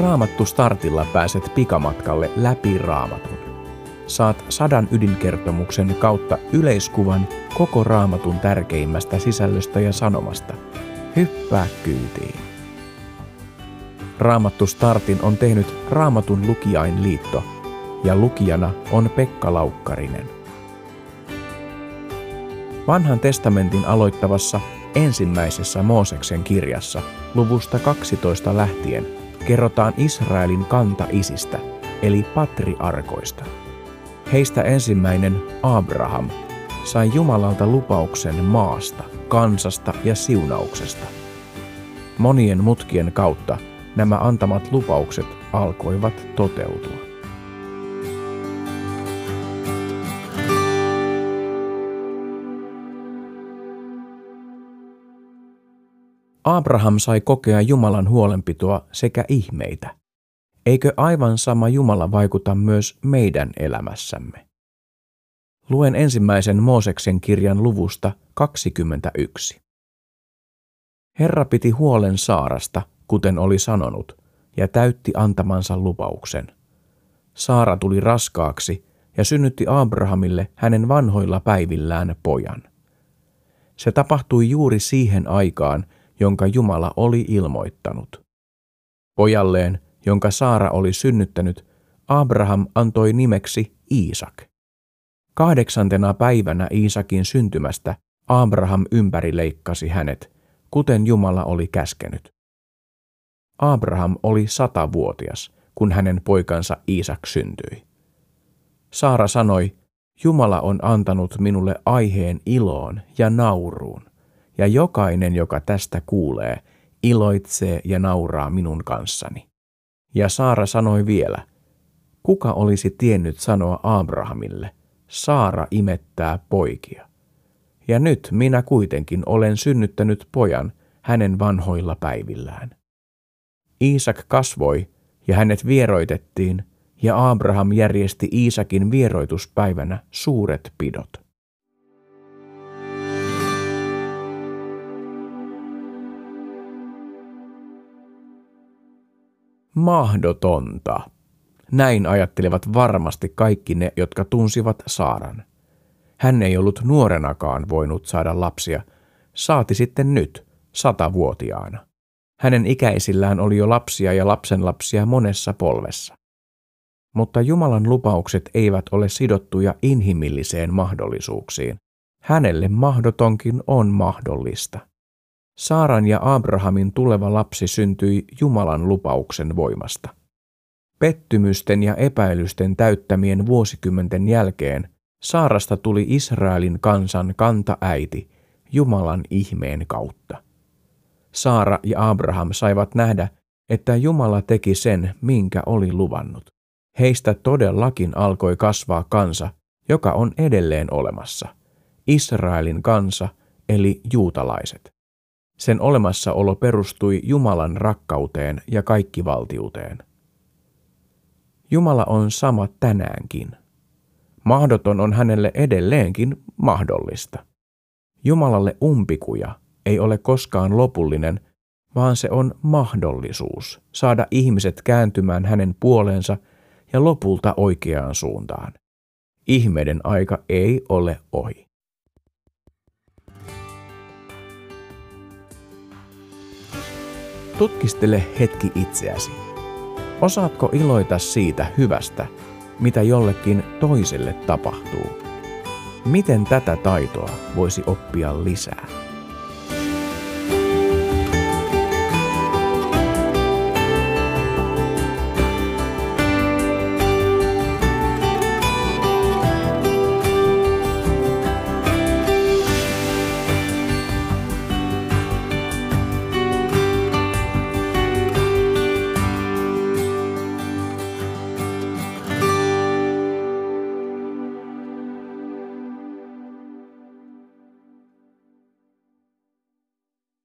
Raamattu startilla pääset pikamatkalle läpi raamatun. Saat sadan ydinkertomuksen kautta yleiskuvan koko raamatun tärkeimmästä sisällöstä ja sanomasta. Hyppää kyytiin. Raamattu Startin on tehnyt Raamatun lukijain liitto ja lukijana on Pekka Laukkarinen. Vanhan testamentin aloittavassa ensimmäisessä Mooseksen kirjassa luvusta 12 lähtien kerrotaan Israelin kanta-isistä, eli patriarkoista. Heistä ensimmäinen Abraham sai Jumalalta lupauksen maasta, kansasta ja siunauksesta. Monien mutkien kautta nämä antamat lupaukset alkoivat toteutua. Abraham sai kokea Jumalan huolenpitoa sekä ihmeitä. Eikö aivan sama Jumala vaikuta myös meidän elämässämme? Luen ensimmäisen Mooseksen kirjan luvusta 21. Herra piti huolen Saarasta, kuten oli sanonut, ja täytti antamansa lupauksen. Saara tuli raskaaksi ja synnytti Abrahamille hänen vanhoilla päivillään pojan. Se tapahtui juuri siihen aikaan, jonka Jumala oli ilmoittanut. Pojalleen, jonka Saara oli synnyttänyt, Abraham antoi nimeksi Iisak. Kahdeksantena päivänä Iisakin syntymästä Abraham ympärileikkasi hänet, kuten Jumala oli käskenyt. Abraham oli satavuotias, kun hänen poikansa Iisak syntyi. Saara sanoi, Jumala on antanut minulle aiheen iloon ja nauruun ja jokainen, joka tästä kuulee, iloitsee ja nauraa minun kanssani. Ja Saara sanoi vielä, kuka olisi tiennyt sanoa Abrahamille, Saara imettää poikia. Ja nyt minä kuitenkin olen synnyttänyt pojan hänen vanhoilla päivillään. Iisak kasvoi ja hänet vieroitettiin, ja Abraham järjesti Iisakin vieroituspäivänä suuret pidot. Mahdotonta. Näin ajattelivat varmasti kaikki ne, jotka tunsivat Saaran. Hän ei ollut nuorenakaan voinut saada lapsia, saati sitten nyt, satavuotiaana. Hänen ikäisillään oli jo lapsia ja lapsenlapsia monessa polvessa. Mutta Jumalan lupaukset eivät ole sidottuja inhimilliseen mahdollisuuksiin. Hänelle mahdotonkin on mahdollista. Saaran ja Abrahamin tuleva lapsi syntyi Jumalan lupauksen voimasta. Pettymysten ja epäilysten täyttämien vuosikymmenten jälkeen Saarasta tuli Israelin kansan kantaäiti Jumalan ihmeen kautta. Saara ja Abraham saivat nähdä, että Jumala teki sen, minkä oli luvannut. Heistä todellakin alkoi kasvaa kansa, joka on edelleen olemassa. Israelin kansa, eli juutalaiset. Sen olemassaolo perustui Jumalan rakkauteen ja kaikkivaltiuteen. Jumala on sama tänäänkin. Mahdoton on hänelle edelleenkin mahdollista. Jumalalle umpikuja ei ole koskaan lopullinen, vaan se on mahdollisuus saada ihmiset kääntymään hänen puoleensa ja lopulta oikeaan suuntaan. Ihmeiden aika ei ole ohi. Tutkistele hetki itseäsi. Osaatko iloita siitä hyvästä, mitä jollekin toiselle tapahtuu? Miten tätä taitoa voisi oppia lisää?